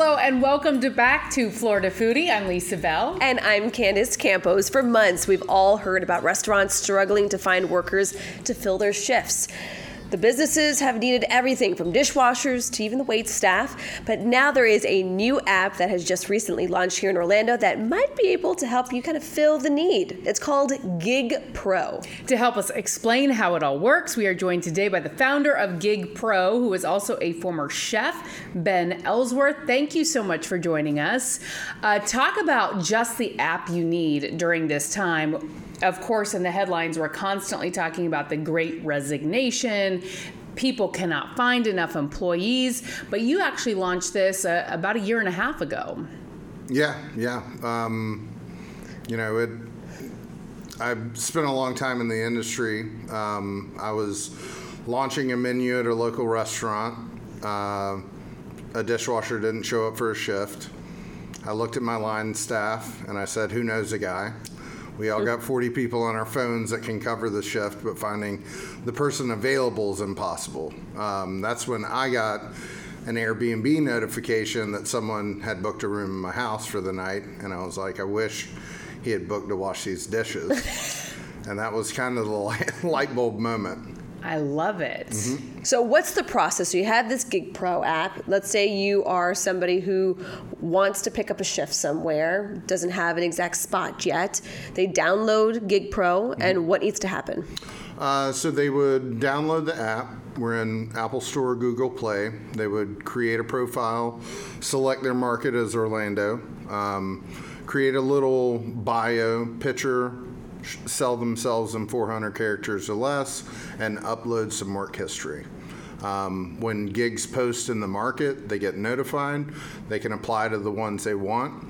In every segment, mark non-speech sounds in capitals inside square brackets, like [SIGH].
Hello and welcome to back to Florida Foodie. I'm Lisa Bell. And I'm Candace Campos. For months, we've all heard about restaurants struggling to find workers to fill their shifts. The businesses have needed everything from dishwashers to even the wait staff, but now there is a new app that has just recently launched here in Orlando that might be able to help you kind of fill the need. It's called Gig Pro. To help us explain how it all works, we are joined today by the founder of Gig Pro, who is also a former chef, Ben Ellsworth. Thank you so much for joining us. Uh, talk about just the app you need during this time of course, in the headlines, we're constantly talking about the great resignation. People cannot find enough employees, but you actually launched this uh, about a year and a half ago. Yeah, yeah. Um, you know, it. I've spent a long time in the industry. Um, I was launching a menu at a local restaurant. Uh, a dishwasher didn't show up for a shift. I looked at my line staff and I said, "Who knows a guy?" We all got 40 people on our phones that can cover the shift, but finding the person available is impossible. Um, that's when I got an Airbnb notification that someone had booked a room in my house for the night, and I was like, I wish he had booked to wash these dishes. [LAUGHS] and that was kind of the [LAUGHS] light bulb moment. I love it. Mm-hmm. So, what's the process? So, you have this Gig Pro app. Let's say you are somebody who wants to pick up a shift somewhere, doesn't have an exact spot yet. They download Gig Pro, mm-hmm. and what needs to happen? Uh, so, they would download the app. We're in Apple Store, Google Play. They would create a profile, select their market as Orlando, um, create a little bio picture sell themselves in 400 characters or less, and upload some work history. Um, when gigs post in the market, they get notified. They can apply to the ones they want.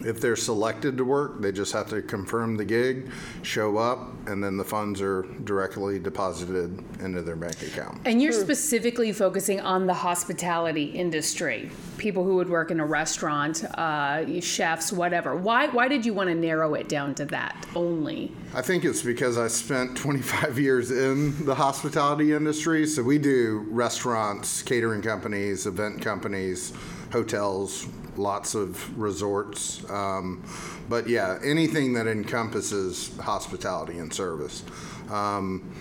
If they're selected to work, they just have to confirm the gig, show up, and then the funds are directly deposited into their bank account. And you're specifically focusing on the hospitality industry, people who would work in a restaurant, uh, chefs, whatever. Why, why did you want to narrow it down to that only? I think it's because I spent 25 years in the hospitality industry. So we do restaurants, catering companies, event companies, hotels, lots of resorts. Um, but yeah, anything that encompasses hospitality and service. Um,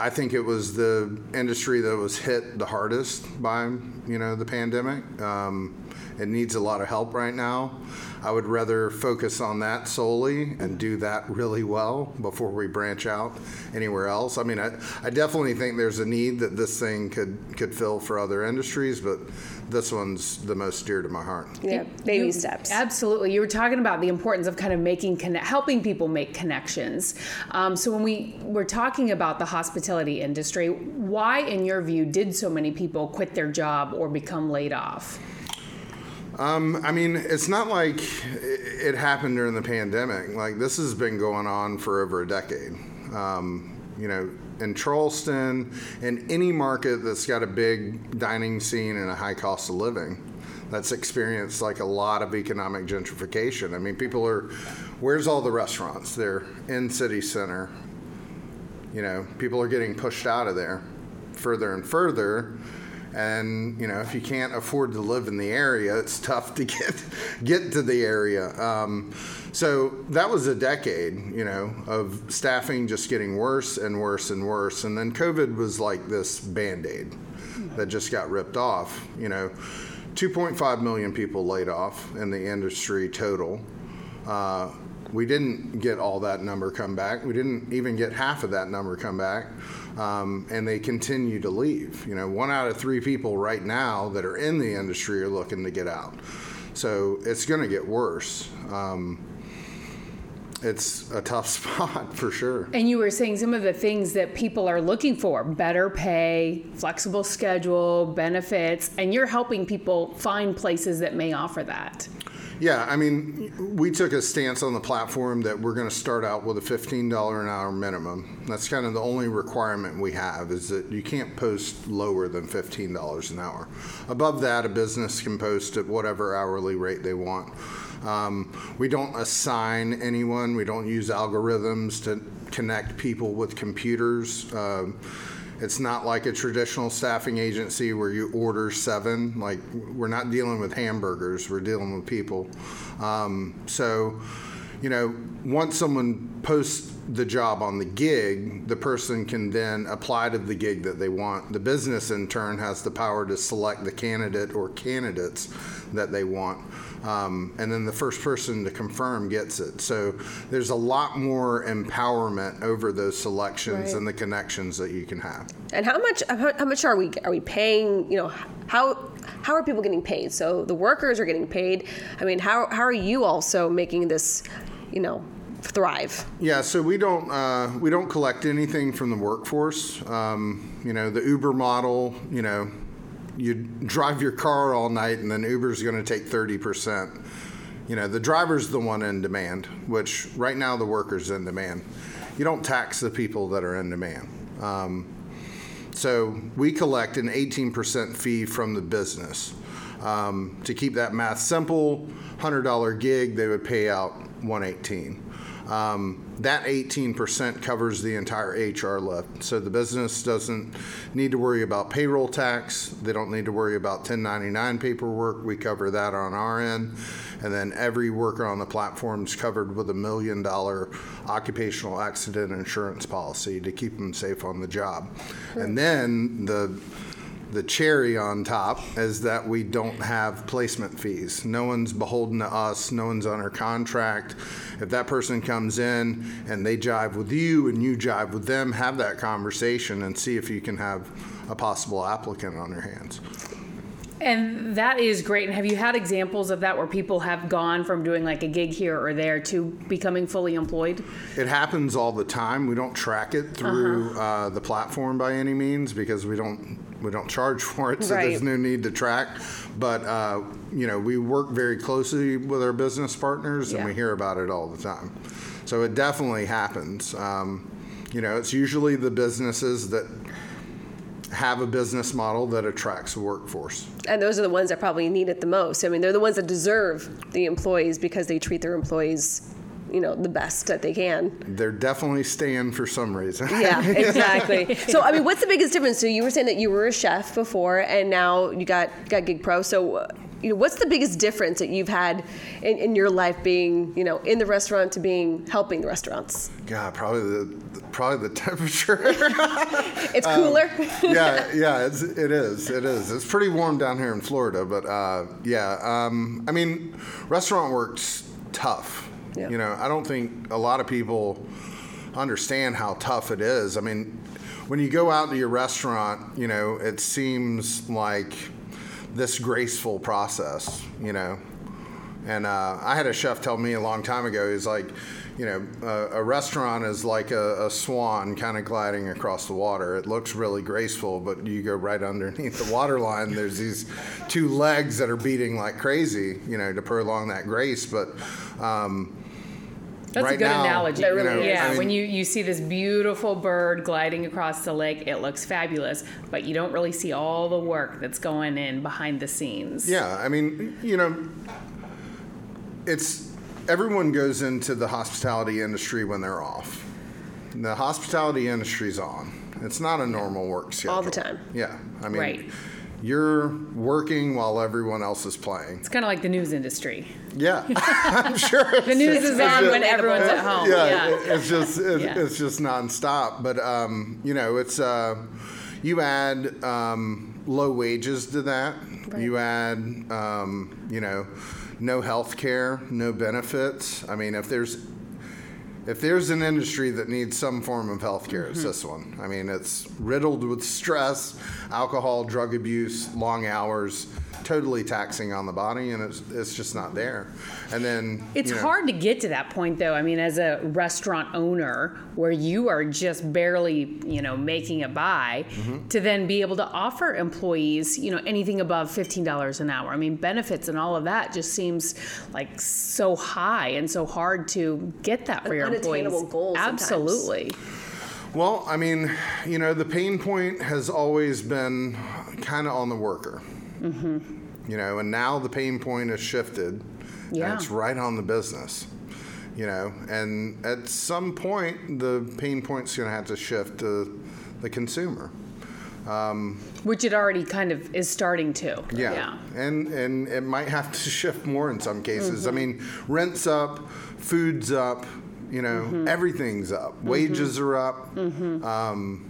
I think it was the industry that was hit the hardest by you know the pandemic. Um, it needs a lot of help right now. I would rather focus on that solely and do that really well before we branch out anywhere else. I mean, I, I definitely think there's a need that this thing could could fill for other industries, but this one's the most dear to my heart. Yeah, baby you, steps. Absolutely. You were talking about the importance of kind of making connect, helping people make connections. Um, so when we were talking about the hospitality industry, why, in your view, did so many people quit their job or become laid off? Um, I mean, it's not like it happened during the pandemic. Like this has been going on for over a decade. Um, you know, in Charleston, in any market that's got a big dining scene and a high cost of living, that's experienced like a lot of economic gentrification. I mean, people are, where's all the restaurants? They're in city center. You know, people are getting pushed out of there further and further and you know if you can't afford to live in the area it's tough to [LAUGHS] get get to the area. Um, so that was a decade you know of staffing just getting worse and worse and worse. And then covid was like this band-aid that just got ripped off you know. 2.5 million people laid off in the industry total. Uh, we didn't get all that number come back. We didn't even get half of that number come back. Um, and they continue to leave. You know, one out of three people right now that are in the industry are looking to get out. So it's going to get worse. Um, it's a tough [LAUGHS] spot for sure. And you were saying some of the things that people are looking for better pay, flexible schedule, benefits, and you're helping people find places that may offer that. Yeah, I mean, we took a stance on the platform that we're going to start out with a $15 an hour minimum. That's kind of the only requirement we have is that you can't post lower than $15 an hour. Above that, a business can post at whatever hourly rate they want. Um, we don't assign anyone. We don't use algorithms to connect people with computers. Um, it's not like a traditional staffing agency where you order seven. Like we're not dealing with hamburgers. We're dealing with people. Um, so, you know, once someone posts the job on the gig, the person can then apply to the gig that they want. The business, in turn, has the power to select the candidate or candidates that they want. Um, and then the first person to confirm gets it. So there's a lot more empowerment over those selections Right. and the connections that you can have. And how much how, how much are we are we paying? You know, how how are people getting paid? So the workers are getting paid. I mean, how how are you also making this, you know, thrive? Yeah, so we don't uh, we don't collect anything from the workforce. Um, you know, the Uber model. You know, you drive your car all night, and then Uber's going to take thirty percent. You know, the driver's the one in demand, which right now the worker's in demand. You don't tax the people that are in demand. Um, so we collect an 18% fee from the business. Um, to keep that math simple, $100 gig, they would pay out 118. Um, that 18% covers the entire HR lift. So the business doesn't need to worry about payroll tax. They don't need to worry about 1099 paperwork. We cover that on our end. And then every worker on the platform is covered with a million dollar occupational accident insurance policy to keep them safe on the job. And then the the cherry on top is that we don't have placement fees. No one's beholden to us, no one's under contract. If that person comes in and they jive with you and you jive with them, have that conversation and see if you can have a possible applicant on your hands. And that is great. And have you had examples of that where people have gone from doing like a gig here or there to becoming fully employed? It happens all the time. We don't track it through uh the platform by any means because we don't we don't charge for it, so there's no need to track. But uh, you know, we work very closely with our business partners, and we hear about it all the time. So it definitely happens. Um, you know, it's usually the businesses that have a business model that attracts a workforce. And those are the ones that probably need it the most. I mean, they're the ones that deserve the employees because they treat their employees, you know, the best that they can. They're definitely staying for some reason. Yeah, [LAUGHS] exactly. [LAUGHS] so, I mean, what's the biggest difference? So, you were saying that you were a chef before, and now you got got Gig Pro. So, uh, you know, what's the biggest difference that you've had in, in your life being, you know, in the restaurant to being helping the restaurants? God, probably the probably the [LAUGHS] temperature. It's cooler. yeah, yeah, it's, it is. It is. It's pretty warm down here in Florida, but uh, yeah. Um, I mean, restaurant work's tough. Yeah. You know, I don't think a lot of people understand how tough it is. I mean, when you go out to your restaurant, you know, it seems like this graceful process. You know, and uh, I had a chef tell me a long time ago, he's like, you know, uh, a restaurant is like a, a swan kind of gliding across the water. It looks really graceful, but you go right underneath the water line. There's these two legs that are beating like crazy, you know, to prolong that grace. But um, That's a good now, analogy. That really you know, yeah, I mean- when you, you see this beautiful bird gliding across the lake, it looks fabulous, but you don't really see all the work that's going in behind the scenes. Yeah, I mean, you know, it's everyone goes into the hospitality industry when they're off. The hospitality industry's on. It's not a normal work schedule. All the time. Yeah, I mean, Right. you're working while everyone else is playing. It's kind of like the news industry. Yeah, [LAUGHS] I'm sure. The news is on when relatable. everyone's at home. yeah, Yeah. it- it's just it, Yeah. it's just nonstop. But um, you know, it's uh, you add um, low wages to that. You add um, you know, no health care, no benefits. I mean, if there's if there's an industry that needs some form of healthcare, Mm-hmm. it's this one. I mean, it's riddled with stress, alcohol, drug abuse, long hours, totally taxing on the body, and it's, it's just not there. And then It's you know, hard to get to that point, though. I mean, as a restaurant owner, where you are just barely, you know, making a buy, Mm-hmm. to then be able to offer employees, you know, anything above fifteen dollars an hour. I mean, benefits and all of that just seems like so high and so hard to get that for An your employees. unattainable goal sometimes. Absolutely. Well, I mean, you know, the pain point has always been kind of on the worker. Mm-hmm. You know, and now the pain point has shifted. Yeah. And it's right on the business. You know, and at some point, the pain point's going to have to shift to the consumer. Um, Which it already kind of is starting to. Yeah. yeah. And and it might have to [LAUGHS] shift more in some cases. I mm-hmm. mean, rent's up, food's up, you know, mm-hmm. everything's up. Mm-hmm. Wages are up. Um,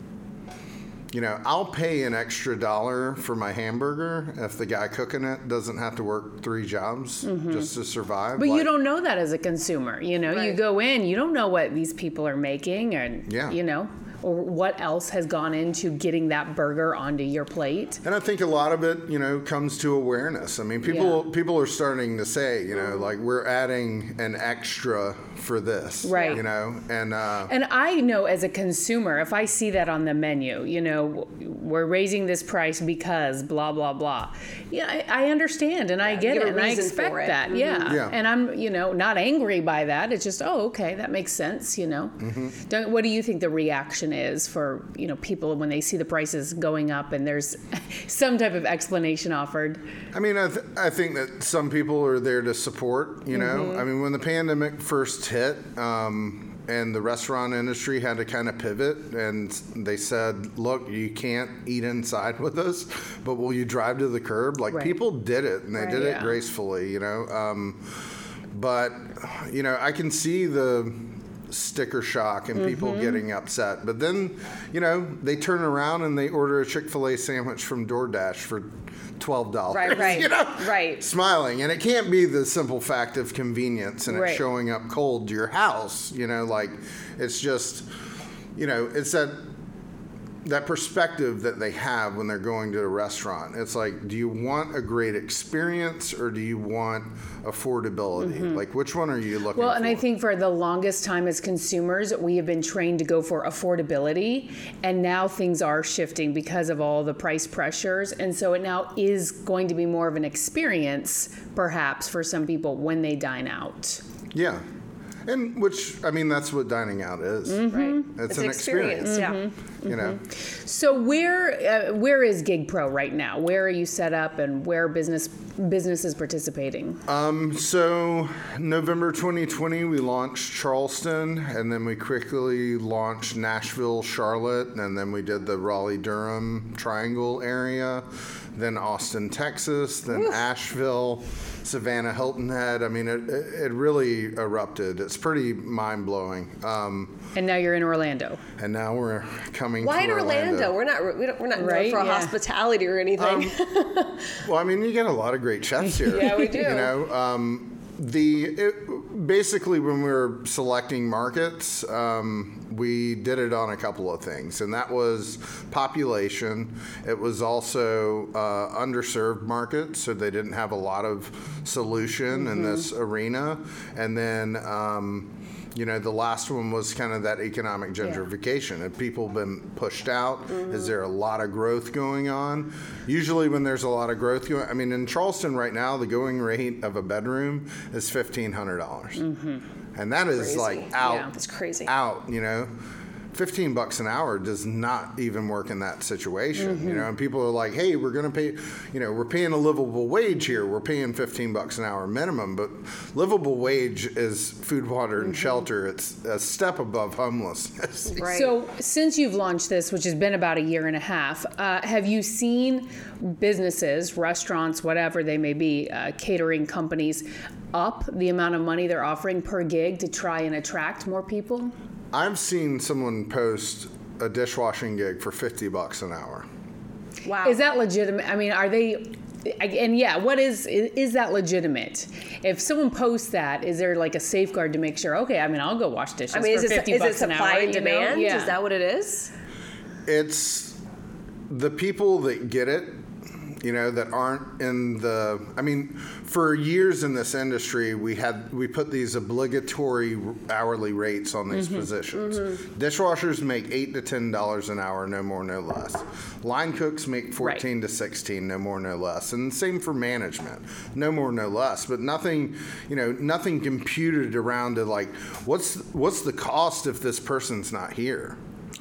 you know, I'll pay an extra dollar for my hamburger if the guy cooking it doesn't have to work three jobs mm-hmm. just to survive. But you don't know that as a consumer. You know, you go in, you don't know what these people are making, and Yeah. you know, or what else has gone into getting that burger onto your plate. And I think a lot of it, you know, comes to awareness. I mean, people Yeah. people are starting to say, you know, like we're adding an extra for this, Right. You know, and uh, And I know as a consumer, if I see that on the menu, you know, we're raising this price because blah blah blah. Yeah, I, I understand and I get it and I expect for it. that. Mhm. Yeah. Yeah. And I'm, you know, not angry by that. It's just, oh, okay, that makes sense. You know. Mm-hmm. Don't, what do you think the reaction is for you know people when they see the prices going up and there's [LAUGHS] some type of explanation offered? I mean, I, th- I think that some people are there to support, you know. Mm-hmm. I mean, when the pandemic first hit, um, and the restaurant industry had to kind of pivot, and they said, "Look, you can't eat inside with us, but will you drive to the curb?" Like Right. people did it, and they Right. did it gracefully, you know. Um, but you know, I can see the sticker shock and people Mm-hmm. getting upset. But then, you know, they turn around and they order a Chick Fil A sandwich from DoorDash for twelve dollars. Right, [LAUGHS] right, you know? right. Smiling, and it can't be the simple fact of convenience and Right. it showing up cold to your house. You know, like it's just, you know, it's that that perspective that they have when they're going to a restaurant. It's like, do you want a great experience or do you want affordability? Like, which one are you looking Mm-hmm. Well, for? and I think for the longest time as consumers, we have been trained to go for affordability, and now things are shifting because of all the price pressures, and so it now is going to be more of an experience, perhaps, for some people when they dine out. yeah. And which, I mean, that's what dining out is. Right. It's an experience. Yeah. Mm-hmm. You know, So where uh, where is Gig Pro right now? Where are you set up, and where are business businesses participating? So, November 2020, we launched Charleston, and then we quickly launched Nashville, Charlotte, and then we did the Raleigh Durham Triangle area, then Austin, Texas, then Asheville, Savannah, Hilton Head. I mean, it, it it really erupted. It's pretty mind blowing. Um, and now you're in Orlando. and now we're coming Why to in Orlando? We're not we don't, we're not known Right, for yeah. hospitality or anything. Well, I mean, you get a lot of great chefs [LAUGHS] here. Yeah, we do. You know, um, the it, basically when we were selecting markets, um, we did it on a couple of things, and that was population. It was also uh, underserved markets, so they didn't have a lot of solution in this arena, and then. Um, you know, the last one was kind of that economic gentrification. Have people been pushed out? Mm-hmm. Is there a lot of growth going on? Usually, when there's a lot of growth going, I mean, in Charleston right now, the going rate of a bedroom is fifteen hundred dollars, mm-hmm. and that is Crazy. like out. Yeah. It's crazy. Out, you know. 15 bucks an hour does not even work in that situation, you know, and people are like, hey, we're going to pay, you know, we're paying a livable wage here. We're paying 15 bucks an hour minimum, but livable wage is food, water, and shelter. It's a step above homelessness. [LAUGHS] Right. So, since you've launched this, which has been about a year and a half, uh, have you seen businesses, restaurants, whatever they may be, uh, catering companies, up the amount of money they're offering per gig to try and attract more people? I've seen someone post a dishwashing gig for 50 bucks an hour. wow. Is that legitimate? I mean, are they? and yeah, what is is that legitimate? If someone posts that, is there like a safeguard to make sure? Okay, I mean, I'll go wash dishes I mean, for is it, fifty is it bucks an supply hour. and you know? demand? Yeah. Is that what it is? it's the people that get it you know that aren't in the i mean for years in this industry we had we put these obligatory hourly rates on these mm-hmm. positions. Mm-hmm. Dishwashers make 8 to 10 dollars an hour no more no less. Line cooks make 14 to 16 no more no less. And same for management no more no less. But nothing you know nothing computed around to like what's what's the cost if this person's not here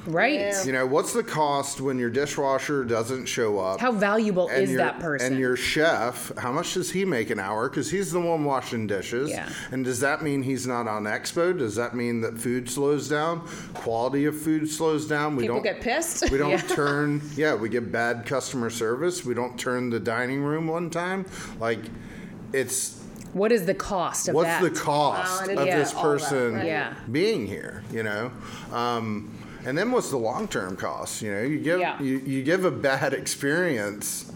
right. Yeah. you know, what's the cost when your dishwasher doesn't show up? How valuable is your- that person? And your chef, how much does he make an hour? Because he's the one washing dishes. Yeah. And does that mean he's not on expo? Does that mean that food slows down? Quality of food slows down. We People don't get pissed. We don't [LAUGHS] turn. Yeah, we get bad customer service. We don't turn the dining room one time. Like, it's what is the cost of that? what's that? the cost Wow, of get this all that, person right. Yeah. being here you know um, and then what's the long-term cost you know you give Yeah. you, you give a bad [LAUGHS] experience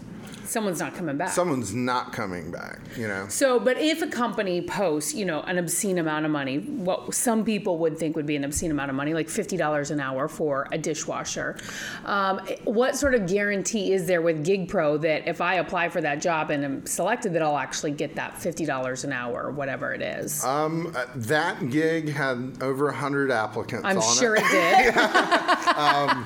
Someone's not coming back. someone's not coming back you know So, but if a company posts, you know, an obscene amount of money, what some people would think would be an obscene amount of money, like fifty dollars an hour for a dishwasher, um, what sort of guarantee is there with Gig Pro that if I apply for that job and am selected, that I'll actually get that fifty dollars an hour or whatever it is? um, uh, that gig had over 100 applicants I'm sure it it did. [LAUGHS]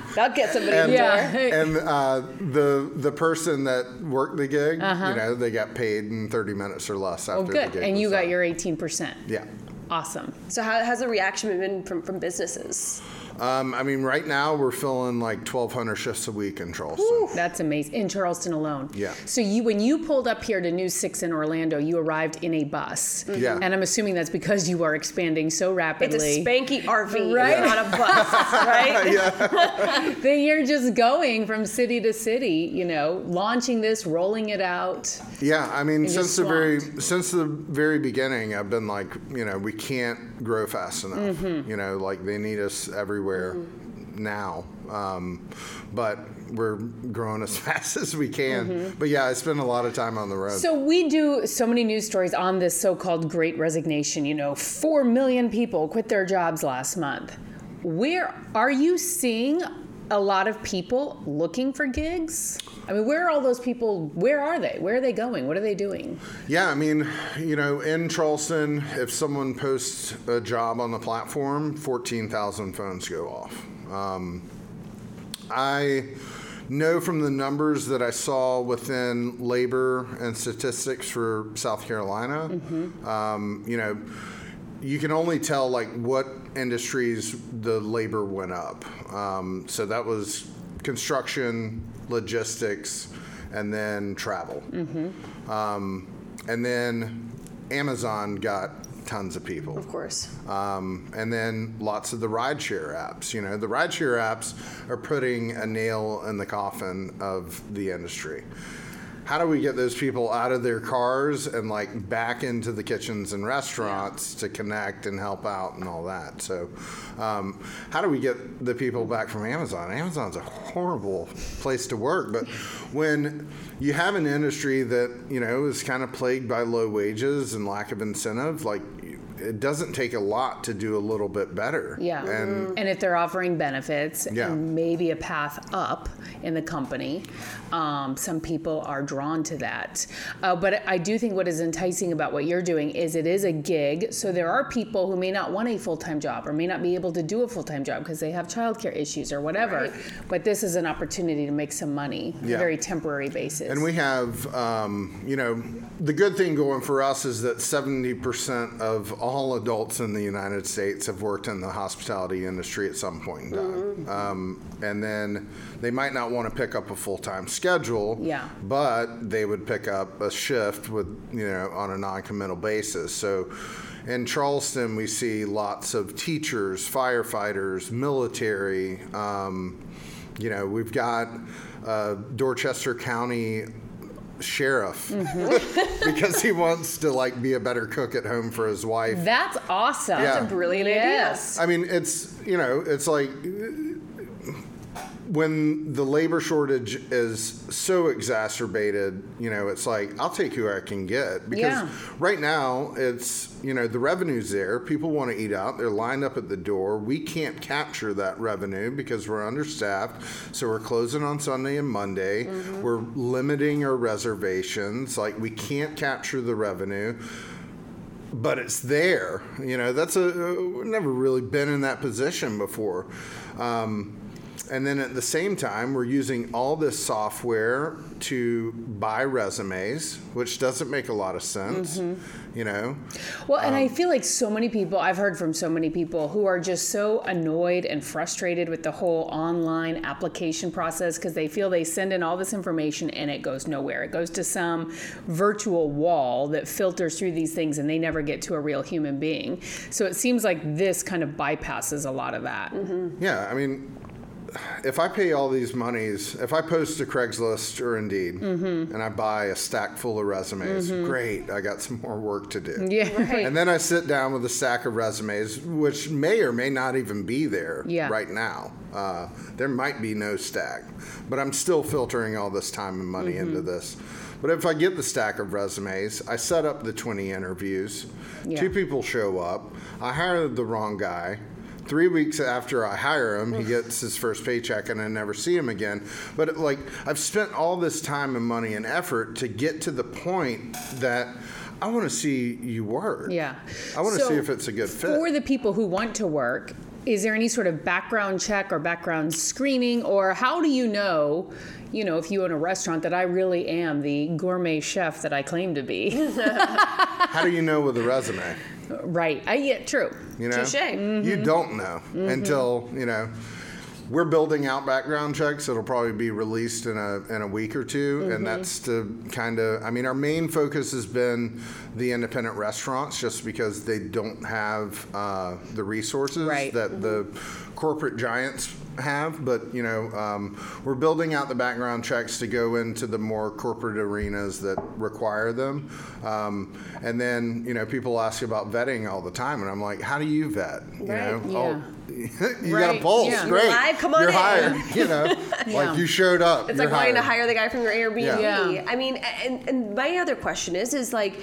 [LAUGHS] That'll get somebody and, in the door. Yeah. and uh, the the person that worked the gig Uh-huh. you know they got paid in 30 minutes or less after Oh, the good. gig And you got done. your eighteen percent. yeah Awesome. So how has the reaction been from, from businesses? Um, I mean right now we're filling like 1,200 shifts a week in Charleston That's amazing. In Charleston alone. Yeah. So you, when you pulled up here to News Six in Orlando, you arrived in a bus. Yeah. And I'm assuming that's because you are expanding so rapidly. It's a spanky RV, Right. not a bus, right? [LAUGHS] [LAUGHS] that you're just going from city to city. You know, launching this, rolling it out. Yeah, I mean, since the very since the very beginning, I've been like, you know, we can't grow fast enough. Mm-hmm. You know, like they need us everywhere now. Um, but we're growing as [LAUGHS] fast as we can. But yeah, I spend a lot of time on the road. Mm-hmm. So we do so many news stories on this so-called Great Resignation. You know, four million people quit their jobs last month. Where are you seeing a lot of people looking for gigs? I mean, where are all those people? Where are they? Where are they going? What are they doing? Yeah, I mean, you know, in Charleston, if someone posts a job on the platform, 14,000 phones go off. Um, I know from the numbers that I saw within labor and statistics for South Carolina, um, you know, you can only tell like what industries the labor went up. Um, so that was construction, logistics, and then travel. Um, and then Amazon got tons of people. Of course. Um, and then lots of the rideshare apps. You know, the rideshare apps are putting a nail in the coffin of the industry. How do we get those people out of their cars and like back into the kitchens and restaurants to connect and help out and all that? So, um, how do we get the people back from Amazon? Amazon's a horrible place to work, but [LAUGHS] when you have an industry that you know is kind of plagued by low wages and lack of incentive, like it doesn't take a lot to do a little bit better. Yeah. And And if they're offering benefits Yeah. and maybe a path up in the company, um, some people are drawn to that. Uh, but I do think what is enticing about what you're doing is it is a gig. So there are people who may not want a full time job or may not be able to do a full time job because they have childcare issues or whatever. Right. But this is an opportunity to make some money on Yeah. a very temporary basis. And we have, um, you know, the good thing going for us is that 70% of all adults in the United States have worked in the hospitality industry at some point in time. Um, and then they might not want to pick up a full time schedule, Yeah. but they would pick up a shift with, you know, on a non committal basis. So in Charleston, we see lots of teachers, firefighters, military. Um, you know, we've got uh, Dorchester County sheriff mm-hmm. [LAUGHS] [LAUGHS] because he wants to like be a better cook at home for his wife. That's awesome. That's a brilliant idea. I mean, it's you know, it's like when the labor shortage is so exacerbated, you know, it's like I'll take who I can get because Yeah. right now it's you know the revenue's there. People want to eat out. They're lined up at the door. We can't capture that revenue because we're understaffed. So we're closing on Sunday and Monday. We're limiting our reservations. Like we can't capture the revenue but it's there. You know, that's a we've never really been in that position before. Um, and then at the same time, we're using all this software to buy resumes, which doesn't make a lot of sense. You know, Well, and Um, I feel like so many people, I've heard from so many people who are just so annoyed and frustrated with the whole online application process because they feel they send in all this information and it goes nowhere. It goes to some virtual wall that filters through these things and they never get to a real human being. So it seems like this kind of bypasses a lot of that. yeah. I mean, if I pay all these monies, if I post to Craigslist or Indeed and I buy a stack full of resumes, great. I got some more work to do. Yeah. [LAUGHS] And then I sit down with a stack of resumes, which may or may not even be there Yeah. right now. Uh, there might be no stack, but I'm still filtering all this time and money Mm-hmm. into this. But if I get the stack of resumes, I set up the 20 interviews. Yeah. Two people show up. I hire the wrong guy. Three weeks after I hire him, he gets his first paycheck, and I never see him again. But like, I've spent all this time and money and effort to get to the point that I want to see you work. Yeah. I want to So see if it's a good fit. For the people who want to work, is there any sort of background check or background screening, or how do you know, you know, if you own a restaurant that I really am the gourmet chef that I claim to be? [LAUGHS] How do you know with a resume? Right. I yeah, true. You know, Touche. you mm-hmm. don't know mm-hmm. until you know. We're building out background checks. It'll probably be released in a in a week or 2 and mm-hmm. that's to kind of. I mean, our main focus has been the independent restaurants, just because they don't have uh, the resources Right. that the corporate giants have. But you know, um, we're building out the background checks to go into the more corporate arenas that require them. Um, and then you know, people ask about vetting all the time, and I'm like, how do you vet? You Right. know, Yeah. oh, [LAUGHS] you got a pulse. yeah. Great. You're live, come on You're in. hired. [LAUGHS] You know, Yeah. like you showed up. It's you're like wanting to hire the guy from your Airbnb. Yeah. I mean, and, and my other question is, is like,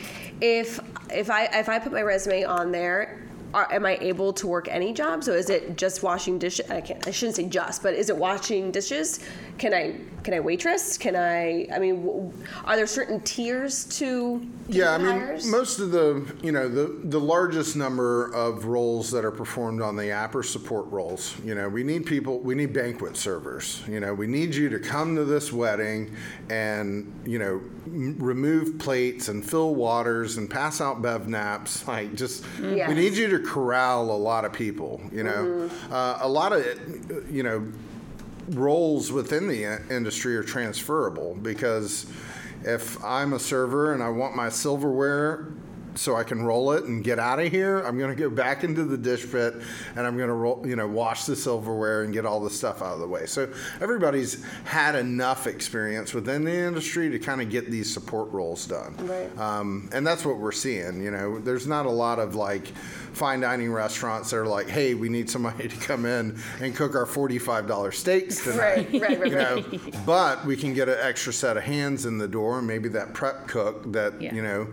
if if I if I put my resume on there, are, am I able to work any job? So is it just washing dishes? I can't. I shouldn't say just, but is it washing dishes? Can I can I waitress? Can I? I mean, w- are there certain tiers to Yeah, I mean, hires? most of the, you know, the, the largest number of roles that are performed on the app are support roles. You know, we need people, we need banquet servers. You know, we need you to come to this wedding and, you know, m- remove plates and fill waters and pass out bev naps. [LAUGHS] Like, just, Yes. we need you to corral a lot of people, you know. Uh, a lot of you know, roles within the industry are transferable because if I'm a server and I want my silverware so I can roll it and get out of here, I'm going to go back into the dish pit and I'm going to roll, you know, wash the silverware and get all the stuff out of the way. So everybody's had enough experience within the industry to kind of get these support roles done. Right. Um, and that's what we're seeing. You know, there's not a lot of like fine dining restaurants that are like, hey, we need somebody [LAUGHS] to come in and cook our $45 steaks tonight. Right, right, right, You know, right. but we can get an extra set of hands in the door, and maybe that prep cook that Yeah. you know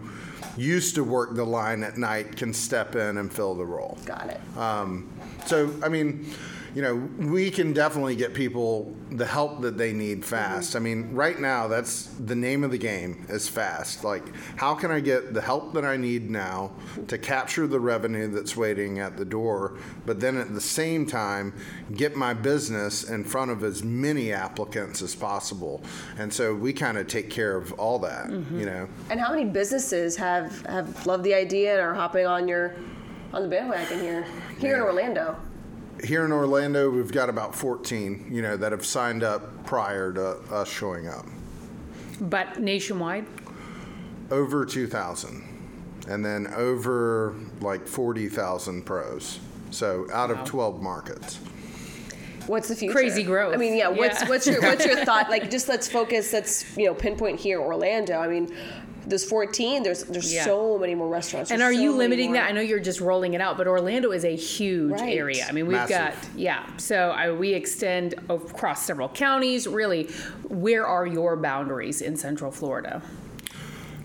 used to work the line at night can step in and fill the role. Got it. Um, so, I mean, you know, we can definitely get people the help that they need fast. Mm-hmm. I mean, right now, that's the name of the game is fast. Like, how can I get the help that I need now to capture the revenue that's waiting at the door, but then at the same time, get my business in front of as many applicants as possible. And so we kind of take care of all that, mm-hmm. you know. And how many businesses have have loved the idea and are hopping on your on the bandwagon here here in Orlando? Here in Orlando, we've got about 14, you know, that have signed up prior to us showing up. But nationwide? Over 2,000. And then over like 40,000 pros. So out Wow. of 12 markets. What's the future? Crazy growth. I mean, yeah. What's Yeah. what's your what's your [LAUGHS] thought? Like, just let's focus. Let's you know pinpoint here, Orlando. I mean, there's 14. There's there's Yeah. so many more restaurants. And are so you limiting more. that? I know you're just rolling it out, but Orlando is a huge Right. area. I mean, we've Massive. got yeah. So I, we extend across several counties. Really, where are your boundaries in Central Florida?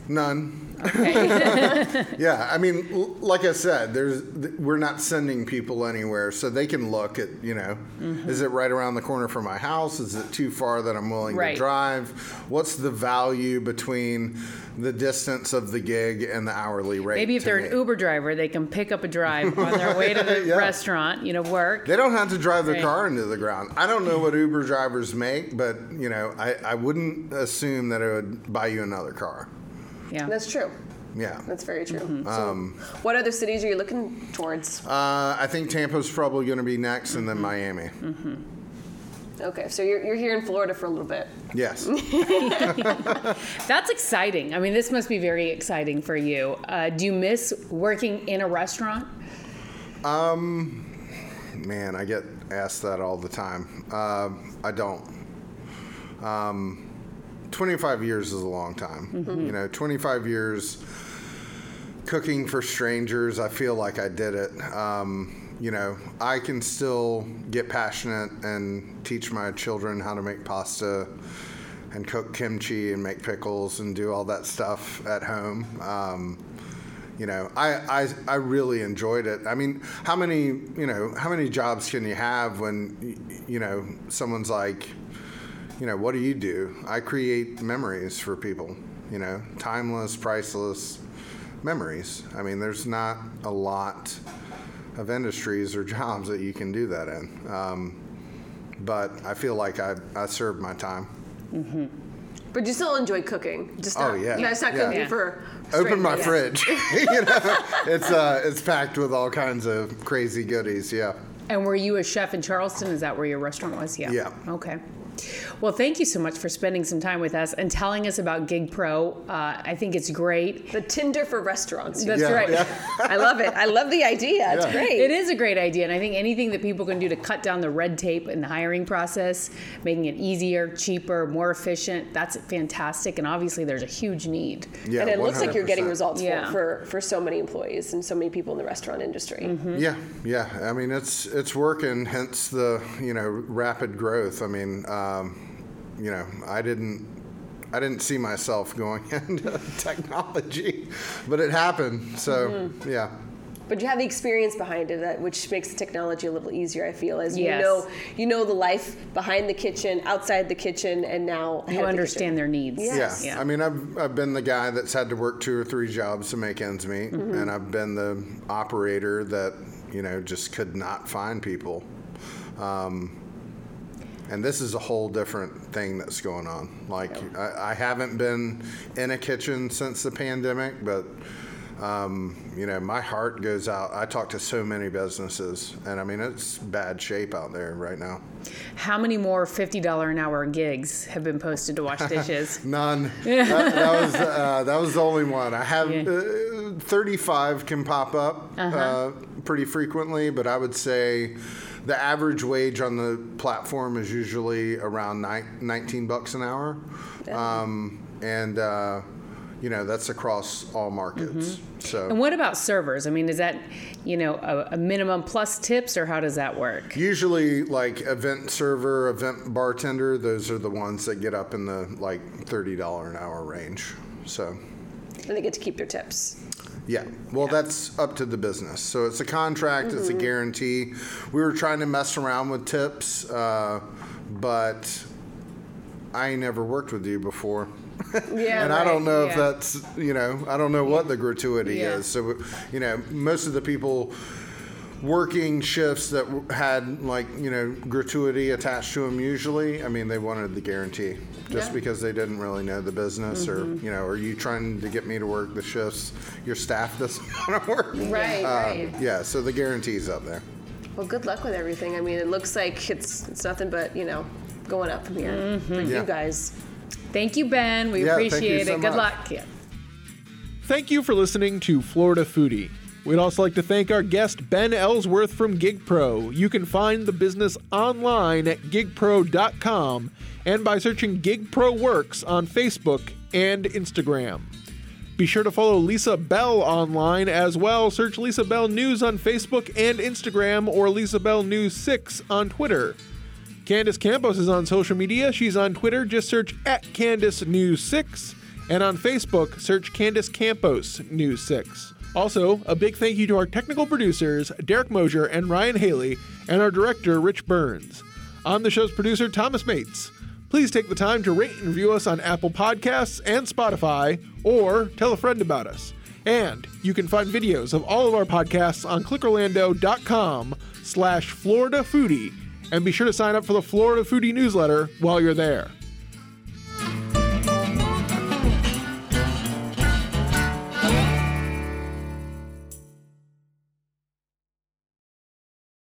None. Okay. [LAUGHS] Yeah, I mean, l- like I said, there's th- we're not sending people anywhere, so they can look at you know, Mm-hmm. is it right around the corner from my house? Is it too far that I'm willing Right. to drive? What's the value between the distance of the gig and the hourly rate? Maybe if they're me? an Uber driver, they can pick up a drive on their way to [LAUGHS] the Yeah. restaurant. You know, work. They don't have to drive their Right. car into the ground. I don't know what Uber drivers make, but you know, I, I wouldn't assume that it would buy you another car. Yeah. That's true. Yeah. That's very true. Mm-hmm. So, what other cities are you looking towards? Uh, I think Tampa's probably going to be next, and Mm-hmm. then Miami. Okay, so you're, you're here in Florida for a little bit. Yes. [LAUGHS] [LAUGHS] That's exciting. I mean, this must be very exciting for you. Uh, do you miss working in a restaurant? Um man, I get asked that all the time. Uh, I don't. Um, 25 years is a long time. You know, 25 years cooking for strangers, I feel like I did it. Um, you know, I can still get passionate and teach my children how to make pasta and cook kimchi and make pickles and do all that stuff at home. Um, you know, I, I I really enjoyed it. I mean, how many you know how many jobs can you have when you know someone's like, you know, what do you do? I create memories for people. You know, timeless, priceless memories. I mean, there's not a lot of industries or [LAUGHS] jobs that you can do that in. Um, but I feel like I I served my time. Mm-hmm. But you still enjoy cooking. Just Oh, not, yeah. You guys not Yeah. cooking Yeah. for. Open my strangers. fridge. [LAUGHS] [LAUGHS] you know, it's uh, it's packed with all kinds of crazy goodies. Yeah. And were you a chef in Charleston? Is that where your restaurant was? Yeah. Yeah. Okay. Well, thank you so much for spending some time with us and telling us about Gig Pro. Uh, I think it's great. The Tinder for restaurants. That's Yeah, right. yeah. [LAUGHS] I love it. I love the idea. It's Yeah. great. It is a great idea, and I think anything that people can do to cut down the red tape in the hiring process, making it easier, cheaper, more efficient, that's fantastic. And obviously, there's a huge need. Yeah. and it looks like you're getting results Yeah. for, for, for so many employees and so many people in the restaurant industry. Yeah, yeah. I mean, it's it's working. Hence the you know rapid growth. I mean, um, you know, I didn't I didn't see myself going [LAUGHS] into technology, but it happened. So yeah. But you have the experience behind it, that, which makes the technology a little easier. I feel as Yes. you know, you know the life behind the kitchen, outside the kitchen, and now ahead You of the understand their needs. Yeah. Yeah. Yes. I mean, I've, I've been the guy that's had to work two or three jobs to make ends meet, and I've been the operator that, you know, just could not find people. Um, and this is a whole different thing that's going on. Like, I, I haven't been in a kitchen since the pandemic, but. Um, you know, my heart goes out. I talk to so many businesses, and I mean, it's bad shape out there right now. How many more $50 an hour gigs have been posted to wash dishes? [LAUGHS] None. that, that was uh, that was the only one. I have Yeah. Uh-huh. uh, 35 can pop up uh, pretty frequently, but I would say the average wage on the platform is usually around ni- 19 bucks an hour, um, and uh, you know that's across all markets. Mm-hmm. So. And what about servers? I mean, is that, you know, a, a minimum plus tips, or how does that work? Usually, like event server, event bartender, those are the ones that get up in the like thirty dollar an hour range. So, and they get to keep their tips. yeah. Well, that's up to the business. So it's a contract. It's a guarantee. We were trying to mess around with tips, uh, but I never worked with you before. [LAUGHS] Yeah, and I don't know if that's you know I don't know what the gratuity Yeah. is. So you know most of the people working shifts that had like you know gratuity attached to them usually i mean they wanted the guarantee just Yeah. because they didn't really know the business or Mm-hmm. you know are you trying to get me to work the shifts your staff [LAUGHS] doesn't want to work Right, Um, right. yeah so the guarantee's up there Well, good luck with everything. I mean, it looks like it's it's nothing but you know going up from here for Yeah. you guys. Thank you, Ben. We Yeah, thank you appreciate so it. Good luck. Yeah. Thank you for listening to Florida Foodie. We'd also like to thank our guest, Ben Ellsworth from GigPro. You can find the business online at gigpro.com and by searching GigPro Works on Facebook and Instagram. Be sure to follow Lisa Bell online as well. Search Lisa Bell News on Facebook and Instagram or Lisa Bell News 6 on Twitter. Candace Campos is on social media. She's on Twitter. Just search at Candace News 6. And on Facebook, search Candace Campos News 6. Also, a big thank you to our technical producers, Derek Mosier and Ryan Haley, and our director, Rich Burns. I'm the show's producer, Thomas Mates. Please take the time to rate and review us on Apple Podcasts and Spotify, or tell a friend about us. And you can find videos of all of our podcasts on clickorlando.com slash Florida Foodie and be sure to sign up for the Florida Foodie newsletter while you're there.